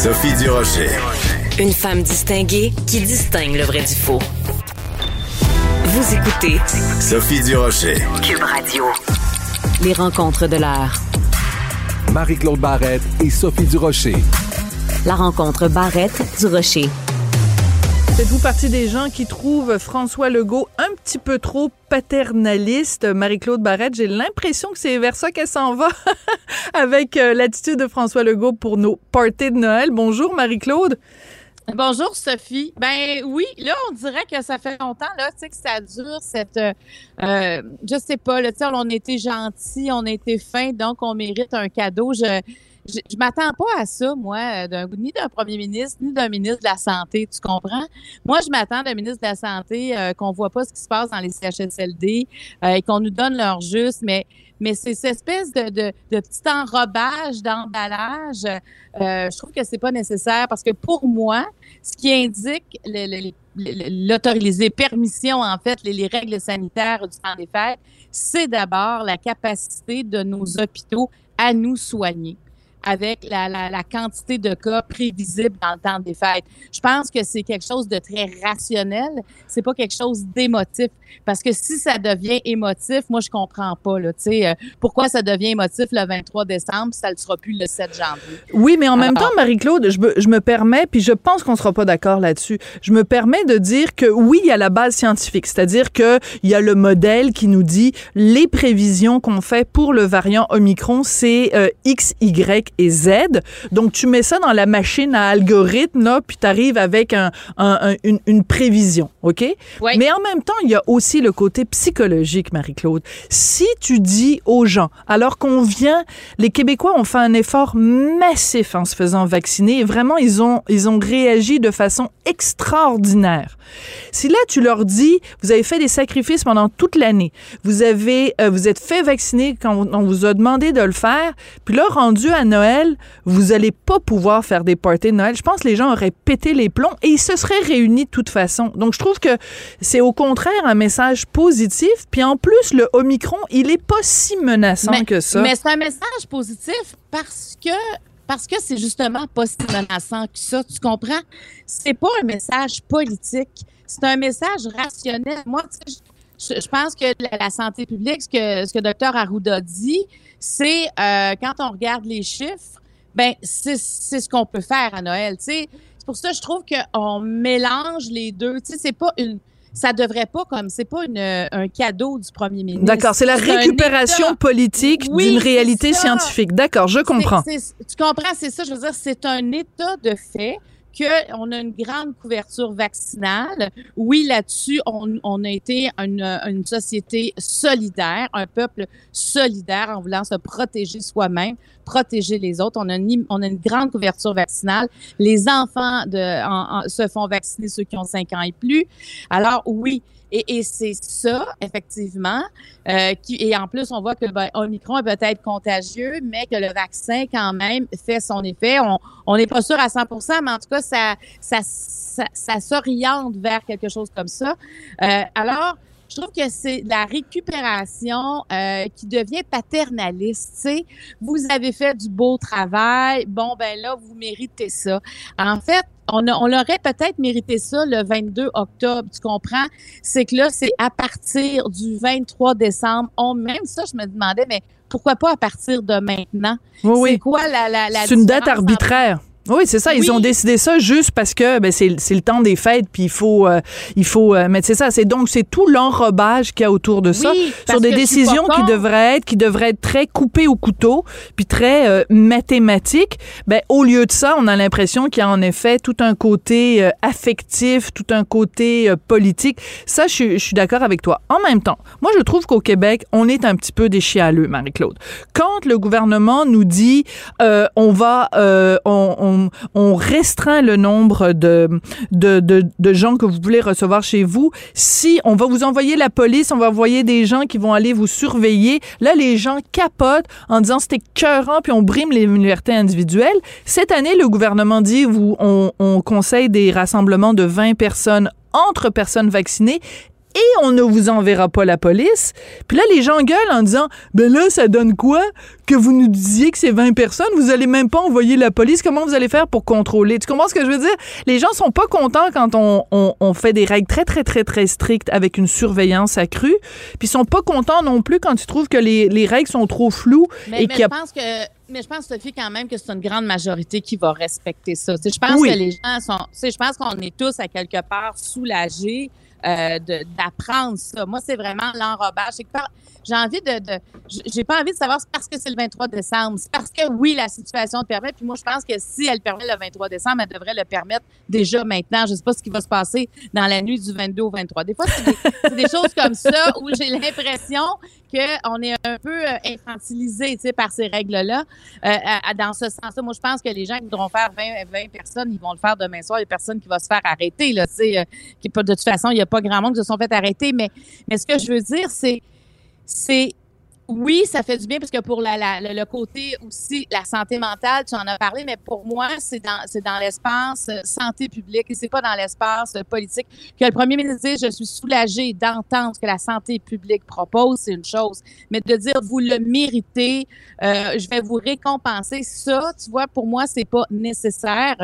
Sophie Durocher. Une femme distinguée qui distingue le vrai du faux. Vous écoutez Sophie Durocher. Cube Radio. Les rencontres de l'heure. Marie-Claude Barrette et Sophie Durocher. La rencontre Barrette du Rocher. Faites-vous partie des gens qui trouvent François Legault un petit peu trop paternaliste? Marie-Claude Barrette, j'ai l'impression que c'est vers ça qu'elle s'en va avec euh, l'attitude de François Legault pour nos parties de Noël. Bonjour Marie-Claude. Bonjour Sophie. Ben oui, là on dirait que ça fait longtemps là, tu sais que ça dure cette, euh, je sais pas, là, tu sais on était gentil, on était fin, donc on mérite un cadeau. Je, je, je m'attends pas à ça, moi, d'un, ni d'un premier ministre, ni d'un ministre de la Santé, tu comprends? Moi, je m'attends d'un ministre de la Santé euh, qu'on voit pas ce qui se passe dans les CHSLD euh, et qu'on nous donne leur juste, mais mais c'est cette espèce de, de, petit enrobage d'emballage, euh, je trouve que c'est pas nécessaire parce que pour moi, ce qui indique l'autorisé, permission, en fait, les, les règles sanitaires du temps des fêtes, c'est d'abord la capacité de nos hôpitaux à nous soigner avec la, la, la, quantité de cas prévisibles dans le temps des fêtes. Je pense que c'est quelque chose de très rationnel, c'est pas quelque chose d'émotif. Parce que si ça devient émotif, moi, je comprends pas, là, tu sais, euh, pourquoi ça devient émotif le 23 décembre, ça ne sera plus le 7 janvier? Oui, mais en même temps, Marie-Claude, je me, je me permets, puis je pense qu'on sera pas d'accord là-dessus, je me permets de dire que oui, il y a la base scientifique, c'est-à-dire que il y a le modèle qui nous dit les prévisions qu'on fait pour le variant Omicron, c'est euh, X, Y et Z. Donc, tu mets ça dans la machine à algorithme, là, puis tu arrives avec un, un, un, une, une, prévision, OK? Oui. Mais en même temps, il y a aussi le côté psychologique, Marie-Claude. Si tu dis aux gens, alors qu'on vient, les Québécois ont fait un effort massif en se faisant vacciner, et vraiment, ils ont, ils ont réagi de façon extraordinaire. Si là, tu leur dis, vous avez fait des sacrifices pendant toute l'année, vous avez, euh, vous êtes fait vacciner quand on vous a demandé de le faire, puis là, rendu à Noël, vous allez pas pouvoir faire des parties de Noël. Je pense que les gens auraient pété les plombs et ils se seraient réunis de toute façon. Donc, je trouve que c'est au contraire un message positif. Puis en plus, le Omicron, il est pas si menaçant mais, que ça. Mais c'est un message positif parce que parce que c'est justement pas si menaçant que ça, tu comprends? C'est pas un message politique, c'est un message rationnel. Moi, tu sais, je, je, pense que la, la, santé publique, ce que, ce que Dr Arruda dit, c'est euh, quand on regarde les chiffres, ben c'est ce qu'on peut faire à Noël. Tu sais, c'est pour ça que je trouve qu'on mélange les deux. Tu sais, c'est pas une ça devrait pas comme c'est pas une, un cadeau du premier ministre. D'accord, c'est la récupération politique oui, d'une réalité scientifique. D'accord, je comprends. C est, c est, tu comprends, c'est ça, je veux dire, c'est un état de fait qu'on a une grande couverture vaccinale. Oui, là-dessus, on, a été une, une, société solidaire, un peuple solidaire en voulant se protéger soi-même, protéger les autres. On a, une, on une grande couverture vaccinale. Les enfants de, se font vacciner, ceux qui ont 5 ans et plus. Alors, oui, et, et c'est ça, effectivement. Euh, qui, et en plus, on voit que ben, Omicron est peut-être contagieux, mais que le vaccin, quand même, fait son effet. On n'est pas sûr à 100 mais en tout cas, ça, ça, ça, ça s'oriente vers quelque chose comme ça. Euh, alors, je trouve que c'est la récupération euh, qui devient paternaliste. Vous avez fait du beau travail, bon, ben là, vous méritez ça. En fait, on, a, on l'aurait peut-être mérité ça le 22 octobre, tu comprends? C'est que là, c'est à partir du 23 décembre. On, même ça, je me demandais, mais pourquoi pas à partir de maintenant? Oui, c'est quoi la, la, la C'est une date arbitraire. Oui, c'est ça. Ils oui. ont décidé ça juste parce que ben, c'est le temps des fêtes, puis il faut, euh, il faut. Euh, mais c'est ça. C'est donc c'est tout l'enrobage qu'il y a autour de ça oui, sur des décisions qui devraient être, qui devraient être très coupées au couteau, puis très euh, mathématiques. Ben au lieu de ça, on a l'impression qu'il y a en effet tout un côté euh, affectif, tout un côté euh, politique. Ça, je, je suis d'accord avec toi. En même temps, moi, je trouve qu'au Québec, on est un petit peu des chialeux, Marie-Claude. Quand le gouvernement nous dit, on va, on, on on, restreint le nombre de, de, de, gens que vous voulez recevoir chez vous. Si on va vous envoyer la police, on va envoyer des gens qui vont aller vous surveiller, là, les gens capotent en disant c'était cœurant, puis on brime les libertés individuelles. Cette année, le gouvernement dit, vous, on, on conseille des rassemblements de 20 personnes entre personnes vaccinées et on ne vous enverra pas la police. Puis là, les gens gueulent en disant, ben là, ça donne quoi que vous nous disiez que c'est 20 personnes? Vous allez même pas envoyer la police. Comment vous allez faire pour contrôler? Tu comprends ce que je veux dire? Les gens sont pas contents quand on, on, on fait des règles très, très, très, très strictes avec une surveillance accrue. Puis ils sont pas contents non plus quand tu trouves que les, les règles sont trop floues. Mais, et mais qu'il y a je pense que mais je pense, Sophie, quand même que c'est une grande majorité qui va respecter ça. Je pense Oui. que les gens sont. Je pense qu'on est tous à quelque part soulagés d'apprendre ça. Moi, c'est vraiment l'enrobage. J'ai envie de. J'ai pas envie de savoir c'est parce que c'est le 23 décembre. C'est parce que oui, la situation le permet. Puis moi, je pense que si elle permet le 23 décembre, elle devrait le permettre déjà maintenant. Je sais pas ce qui va se passer dans la nuit du 22 au 23. Des fois, c'est des, choses comme ça où j'ai l'impression qu'on est un peu euh, infantilisé par ces règles-là. Euh, dans ce sens-là, moi, je pense que les gens qui voudront faire 20, 20 personnes, ils vont le faire demain soir. Il y a personne qui va se faire arrêter. Là, euh, de toute façon, il n'y a pas grand monde qui se sont fait arrêter. Mais, mais ce que je veux dire, c'est c'est oui, ça fait du bien parce que pour la, la- le, côté aussi, la santé mentale, tu en as parlé, mais pour moi, c'est dans, c'est dans l'espace euh, santé publique et c'est pas dans l'espace euh, politique. Que le premier ministre dise, je suis soulagée d'entendre ce que la santé publique propose, c'est une chose. Mais de dire, vous le méritez, euh, je vais vous récompenser, ça, tu vois, pour moi, c'est pas nécessaire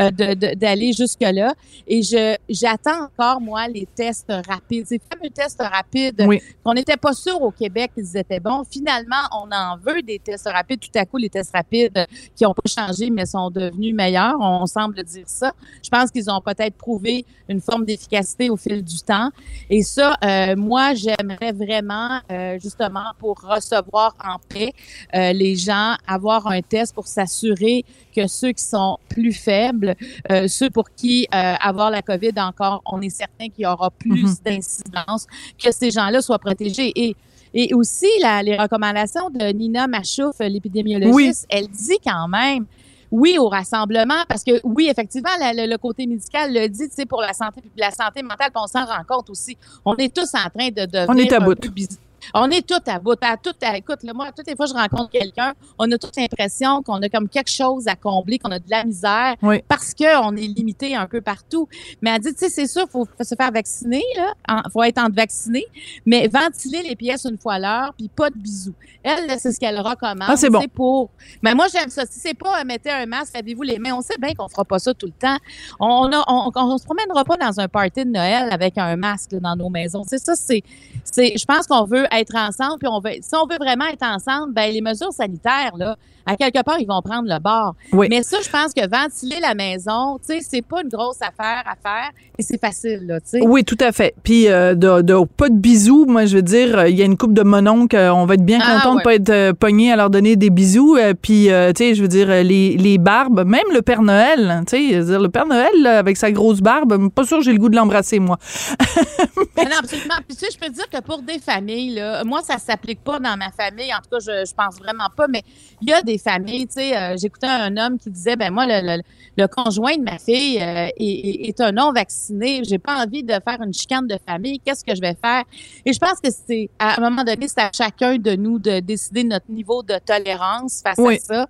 euh, de- de- d'aller jusque-là. Et je j'attends encore, moi, les tests rapides. Ces fameux tests rapides Oui. on n'était pas sûr au Québec qu'ils étaient bons. Finalement, on en veut des tests rapides. Tout à coup, les tests rapides euh, qui n'ont pas changé, mais sont devenus meilleurs, on semble dire ça. Je pense qu'ils ont peut-être prouvé une forme d'efficacité au fil du temps. Et ça, euh, moi, j'aimerais vraiment, euh, justement, pour recevoir en paix euh, les gens, avoir un test pour s'assurer que ceux qui sont plus faibles, euh, ceux pour qui euh, avoir la COVID encore, on est certain qu'il y aura plus Mhm. d'incidence, que ces gens-là soient protégés. Et et aussi, la- les recommandations de Nina Machouf, l'épidémiologiste, elle dit quand même oui au rassemblement parce que oui, effectivement, la- le, le côté médical le dit, tu sais, pour la santé, la santé mentale, puis on s'en rend compte aussi. On est tous en train de devenir On est à bout. On est tous à bout. À tout, à- écoute, là, moi, toutes les fois que je rencontre quelqu'un, on a toute l'impression qu'on a comme quelque chose à combler, qu'on a de la misère Oui. parce qu'on est limité un peu partout. Mais elle dit, tu sais, c'est sûr, faut se faire vacciner, là. En- faut être en vacciné, mais ventiler les pièces une fois à l'heure, puis pas de bisous. Elle, c'est ce qu'elle recommande. Ah, c'est bon. pour. Mais moi, j'aime ça. Si c'est pas euh, mettez un masque, lavez-vous les mains. On sait bien qu'on fera pas ça tout le temps. On a, on, on, on se promènera pas dans un party de Noël avec un masque là, dans nos maisons. C'est ça, c'est, c'est. Je pense qu'on veut être ensemble, puis on veut. Si on veut vraiment être ensemble, ben les mesures sanitaires là, à quelque part, ils vont prendre le bord. Oui. Mais ça, je pense que ventiler la maison, tu sais, c'est pas une grosse affaire à faire et c'est facile là, tu sais. Oui, tout à fait. Puis euh, de, de- pas de bisous, moi je veux dire, euh, il y a une couple de mononcles, euh, on va être bien Ah, content de ouais. pas être euh, pogné à leur donner des bisous. euh, puis tu sais, je veux dire les, les barbes, même le Père Noël, hein, tu sais, le Père Noël là, avec sa grosse barbe, pas sûr que j'ai le goût de l'embrasser moi. Mais non, absolument. Puis tu sais, je peux te dire que pour des familles, là, moi, ça s'applique pas dans ma famille. En tout cas, je, je pense vraiment pas. Mais il y a des familles, tu sais, euh, j'écoutais un homme qui disait, ben moi, le, le- le conjoint de ma fille euh, est, un non vacciné. J'ai pas envie de faire une chicane de famille. Qu'est-ce que je vais faire? Et je pense que c'est à un moment donné, c'est à chacun de nous de décider notre niveau de tolérance face Oui. à ça.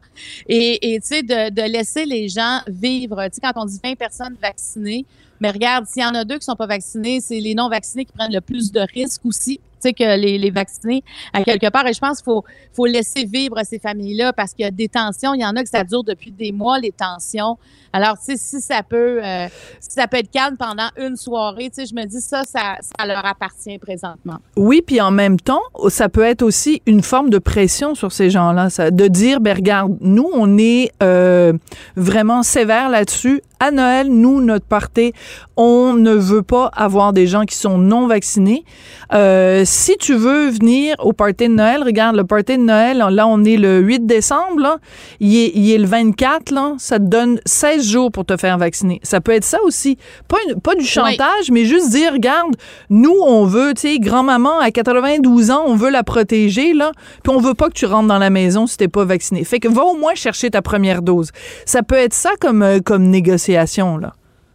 Et et, tu sais, de, de laisser les gens vivre. Tu sais, quand on dit 20 personnes vaccinées, mais regarde, s'il y en a deux qui sont pas vaccinés, c'est les non vaccinés qui prennent le plus de risques aussi. Que les, les vaccinés, à quelque part. Et je pense qu'il faut, faut laisser vivre ces familles-là parce qu'il y a des tensions. Il y en a que ça dure depuis des mois, les tensions. Alors, si ça peut, euh, ça peut être calme pendant une soirée, je me dis ça, ça, ça leur appartient présentement. Oui, puis en même temps, ça peut être aussi une forme de pression sur ces gens-là, de dire, ben regarde, nous, on est euh, vraiment sévère là-dessus. À Noël, nous, notre party, on ne veut pas avoir des gens qui sont non vaccinés. Euh, si tu veux venir au party de Noël, regarde, le party de Noël, là, on est le 8 décembre, là, il, est, il est le 24, là, ça te donne 16 jours pour te faire vacciner. Ça peut être ça aussi. Pas, une- pas du chantage, mais juste dire, regarde, nous, on veut, tu sais, grand-maman à 92 ans, on veut la protéger, là, puis on veut pas que tu rentres dans la maison si t'es pas vacciné. Fait que va au moins chercher ta première dose. Ça peut être ça comme, euh, comme négociation, là.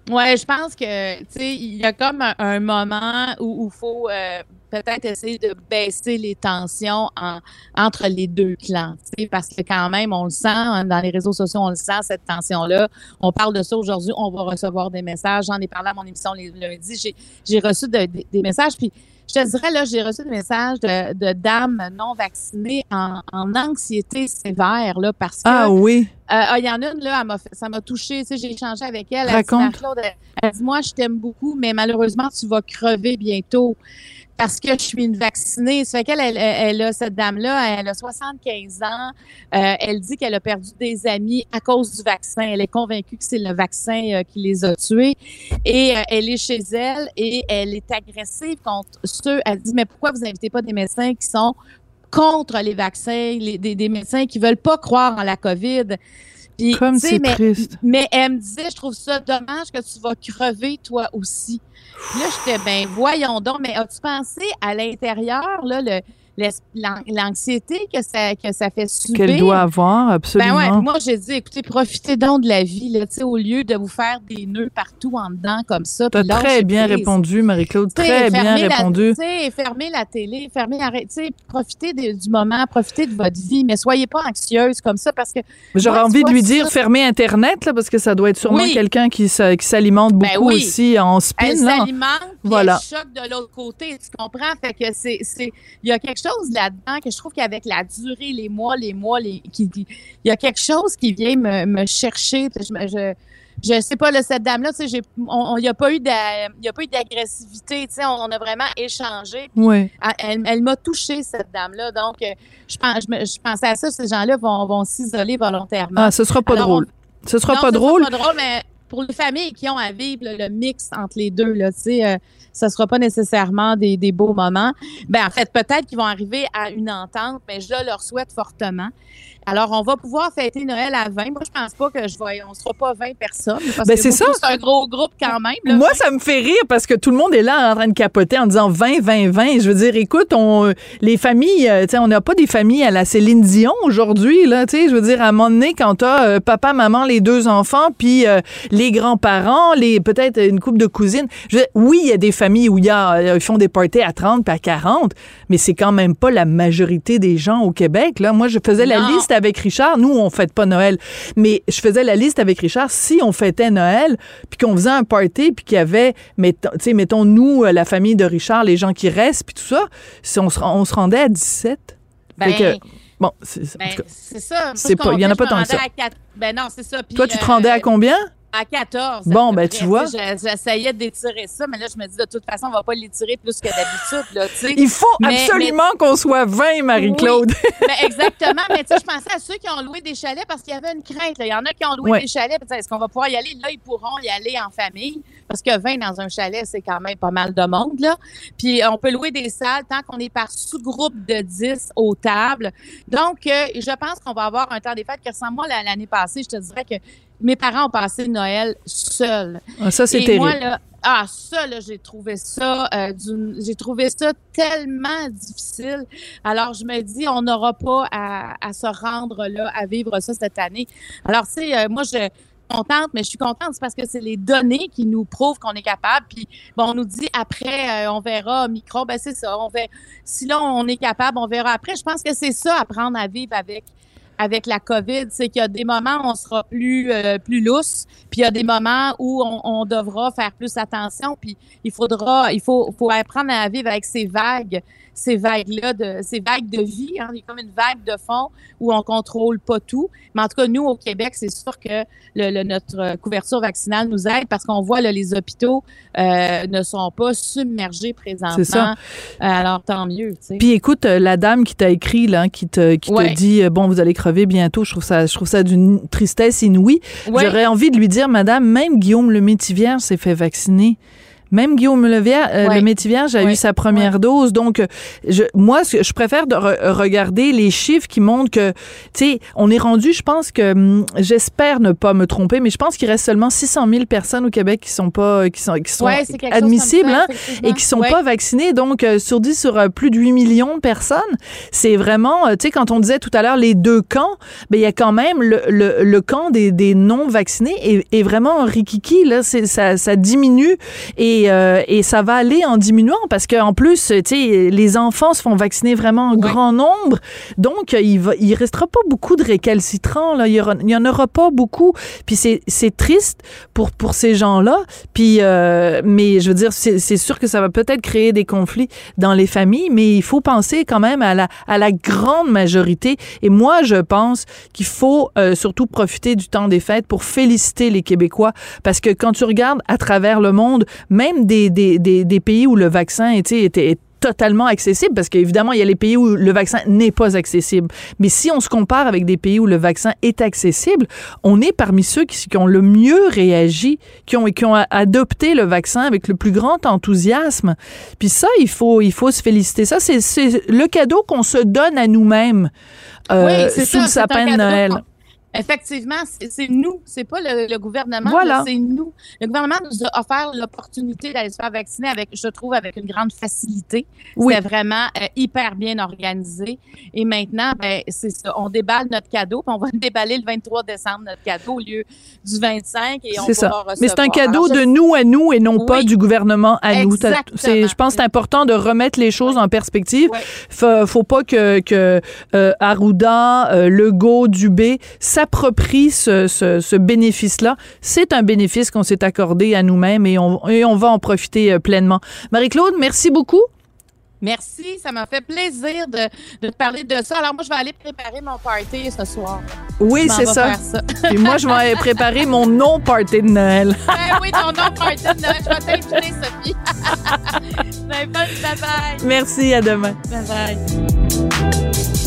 Ouais, je pense que, tu sais, il y a comme un, moment où il faut euh, peut-être essayer de baisser les tensions en- entre les deux clans, tu sais, parce que quand même, on le sent, hein, dans les réseaux sociaux, on le sent, cette tension-là. On parle de ça aujourd'hui, on va recevoir des messages. J'en ai parlé à mon émission les lundis. J'ai, reçu de- de- des messages, puis je te dirais, là, j'ai reçu des messages de, de dames non vaccinées en, en anxiété sévère, là, parce que... Ah oui. Euh, ah, il y en a une, là, elle m'a fait- ça m'a touchée. Tu sais, j'ai échangé avec elle. Elle dit, Raconte. Elle dit, moi, je t'aime beaucoup, mais malheureusement, tu vas crever bientôt parce que je suis une vaccinée. Ça fait qu'elle, elle, a, cette dame-là, elle a 75 ans. Euh, elle dit qu'elle a perdu des amis à cause du vaccin. Elle est convaincue que c'est le vaccin euh, qui les a tués. Et euh, elle est chez elle et elle est agressive contre ceux. Elle dit, mais pourquoi vous invitez pas des médecins qui sont contre les vaccins, des, des médecins qui veulent pas croire en la COVID? Puis, Comme c'est mais, triste. mais elle me disait, je trouve ça dommage que tu vas crever toi aussi. Puis Là, j'étais, ben voyons donc, mais as-tu pensé à l'intérieur, là, le, l'anxiété que ça, que ça fait subir? Qu'elle doit avoir, Ben absolument. ouais, puis moi j'ai dit, écoutez, profitez donc de la vie, là, sais, au lieu de vous faire des nœuds partout en dedans comme ça. T'as très bien prise. répondu, Marie-Claude. Très bien fermez la- répondu. Fermez la télé, fermez la... Profitez de- du moment, profitez de votre vie, mais soyez pas anxieuse comme ça parce que... J'aurais envie de lui ça- dire fermer Internet, là, parce que ça doit être sûrement Oui. quelqu'un qui, s'a- qui s'alimente Ben beaucoup oui. aussi en spin. Elle s'alimente, Voilà. elle choque de l'autre côté, tu comprends? Fait que c'est- Il y a quelque chose là-dedans que je trouve qu'avec la durée, les mois, les mois, les... qui- il y a quelque chose qui vient me, me chercher. Je, je, je sais pas, là, cette dame-là, tu sais, il n'y a pas eu d'agressivité, tu sais, on, on a vraiment échangé. Oui. Elle, elle- m'a touchée, cette dame-là. Donc, euh, je, pense, je, me- je pensais à ça, ces gens-là vont, vont s'isoler volontairement. Ah, ce sera pas Alors, drôle. Ce sera Non, pas drôle. pas drôle, mais pour les familles qui ont à vivre le, mix entre les deux, là, tu euh, sera pas nécessairement des, des beaux moments. Ben, en fait, peut-être qu'ils vont arriver à une entente, mais je leur souhaite fortement. Alors, on va pouvoir fêter Noël à 20. Moi, je pense pas que je vais, on sera pas 20 personnes. Parce Ben, c'est ça. C'est un gros groupe quand même. là. Moi, ça me fait rire parce que tout le monde est là en train de capoter en disant 20, 20, 20. Je veux dire, écoute, on, les familles, euh, tu on n'a pas des familles à la Céline Dion aujourd'hui, là, tu sais. Je veux dire, à un moment donné, quand t'as euh, papa, maman, les deux enfants, puis euh, les grands-parents, les peut-être une couple de cousines. Je veux dire, oui, il y a des familles où y a, euh, ils font des parties à 30 puis à 40, mais c'est quand même pas la majorité des gens au Québec, là. Moi, je faisais la liste avec Richard. Nous, on fête pas Noël, mais je faisais la liste avec Richard. Si on fêtait Noël, puis qu'on faisait un party, puis qu'il y avait, mettons, tu sais, mettons nous, euh, la famille de Richard, les gens qui restent, puis tout ça, si on se, on se rendait à 17. Ben, que, bon, c'est, en ben, ça. Il y en a pas tant que ça. à Ben non, c'est ça. Toi, tu te euh, rendais à combien? À 14. Bon, à ben, tu vois. J'essayais d'étirer ça, mais là, je me dis, de toute façon, on va pas l'étirer plus que d'habitude. Il faut Mais- absolument qu'on soit 20, Marie-Claude. Ben, exactement. Mais tu sais, je pensais à ceux qui ont loué des chalets parce qu'il y avait une crainte. là. Il y en a qui ont loué des chalets. Est-ce qu'on va pouvoir y aller? Là, ils pourront y aller en famille parce que 20 dans un chalet, c'est quand même pas mal de monde. Là. Puis on peut louer des salles tant qu'on est par sous-groupe de 10 aux tables. Donc, euh, je pense qu'on va avoir un temps des fêtes qui ressemble la- l'année passée. Je te dirais que mes parents ont passé Noël seuls. Ah, ça, c'est terrible. moi, là, ah, ça, là, j'ai trouvé ça, euh, j'ai trouvé ça tellement difficile. Alors, je me dis, on n'aura pas à, à se rendre là, à vivre ça cette année. Alors, tu sais, euh, moi, je suis contente, mais je suis contente, c'est parce que c'est les données qui nous prouvent qu'on est capable. Puis, bon, on nous dit après, euh, on verra micro, ben c'est ça. On va, si là, on est capable, on verra après. Je pense que c'est ça, apprendre à vivre avec avec la COVID, c'est qu'il y a des moments où on sera plus euh, plus lousse, puis il y a des moments où on, on devra faire plus attention, puis il faudra, il faut, faut apprendre à vivre avec ces vagues, ces vagues-là, de, ces vagues de vie. Hein. Il y a comme une vague de fond où on contrôle pas tout. Mais en tout cas, nous, au Québec, c'est sûr que le, le- notre couverture vaccinale nous aide parce qu'on voit là, les hôpitaux euh, ne sont pas submergés présentement. C'est ça. Alors, tant mieux. tu sais. Puis écoute, euh, la dame qui t'a écrit, là, qui te, qui Ouais. te dit, euh, bon, vous allez crever bientôt, je trouve ça, je trouve ça d'une tristesse inouïe. Ouais. J'aurais envie de lui dire, madame, même Guillaume le Métivier s'est fait vacciner. Même Guillaume Levier, euh, le Métivierge a eu sa première dose. Donc, euh, je, moi, je préfère de re- regarder les chiffres qui montrent que, tu sais, on est rendu, je pense que, hum, j'espère ne pas me tromper, mais je pense qu'il reste seulement 600 000 personnes au Québec qui sont pas, qui sont, qui sont admissibles, ça, hein, et qui sont pas vaccinés. Donc, euh, sur 10, sur euh, plus de 8 millions de personnes, c'est vraiment, euh, tu sais, quand on disait tout à l'heure les deux camps, ben il y a quand même le, le, le camp des, des non vaccinés est, est vraiment en rikiki là, ça, ça diminue et, euh, et ça va aller en diminuant parce qu'en plus, tu sais, les enfants se font vacciner vraiment en grand nombre, donc euh, il va, il restera pas beaucoup de récalcitrants là, il y, aura, il y en aura pas beaucoup, puis c'est c'est triste pour pour ces gens-là, puis euh, mais je veux dire c'est c'est sûr que ça va peut-être créer des conflits dans les familles, mais il faut penser quand même à la à la grande majorité. Et moi je pense qu'il faut euh, surtout profiter du temps des fêtes pour féliciter les Québécois. Parce que quand tu regardes à travers le monde, même des des des, des pays où le vaccin était était totalement accessible parce qu'évidemment, il y a les pays où le vaccin n'est pas accessible. Mais si on se compare avec des pays où le vaccin est accessible, on est parmi ceux qui, qui ont le mieux réagi, qui ont, qui ont adopté le vaccin avec le plus grand enthousiasme. Puis ça, il faut, il faut se féliciter. Ça, c'est le cadeau qu'on se donne à nous-mêmes euh, Oui, sous ça, le sapin de Noël. Effectivement, c'est nous, c'est pas le, le gouvernement, Voilà. là, c'est nous. Le gouvernement nous a offert l'opportunité d'aller se faire vacciner avec, je trouve, avec une grande facilité. Oui. C'était vraiment euh, hyper bien organisé. Et maintenant, ben, c'est ça, on déballe notre cadeau, puis on va le déballer le 23 décembre, notre cadeau, au lieu du 25, et on C'est ça. va recevoir. Mais c'est un cadeau Alors, je- de nous à nous et non pas Oui. du gouvernement à nous. Exactement. c'est- Je pense que c'est important de remettre les choses en perspective. Faut, faut pas que, que euh, Arruda, euh, Legault, Dubé s'approprient ce, ce, ce bénéfice-là. C'est un bénéfice qu'on s'est accordé à nous-mêmes et on, et on va en profiter euh, pleinement. Marie-Claude, merci beaucoup. Merci, ça m'a fait plaisir de, de te parler de ça. Alors moi, je vais aller préparer mon party ce soir. Oui, c'est ça. ça. Et moi, je vais préparer mon non-party de Noël. Ben oui, ton nom party de Noël. Je vais t'inviter, Sophie. ben, bye bye. Merci, à demain. Bye bye.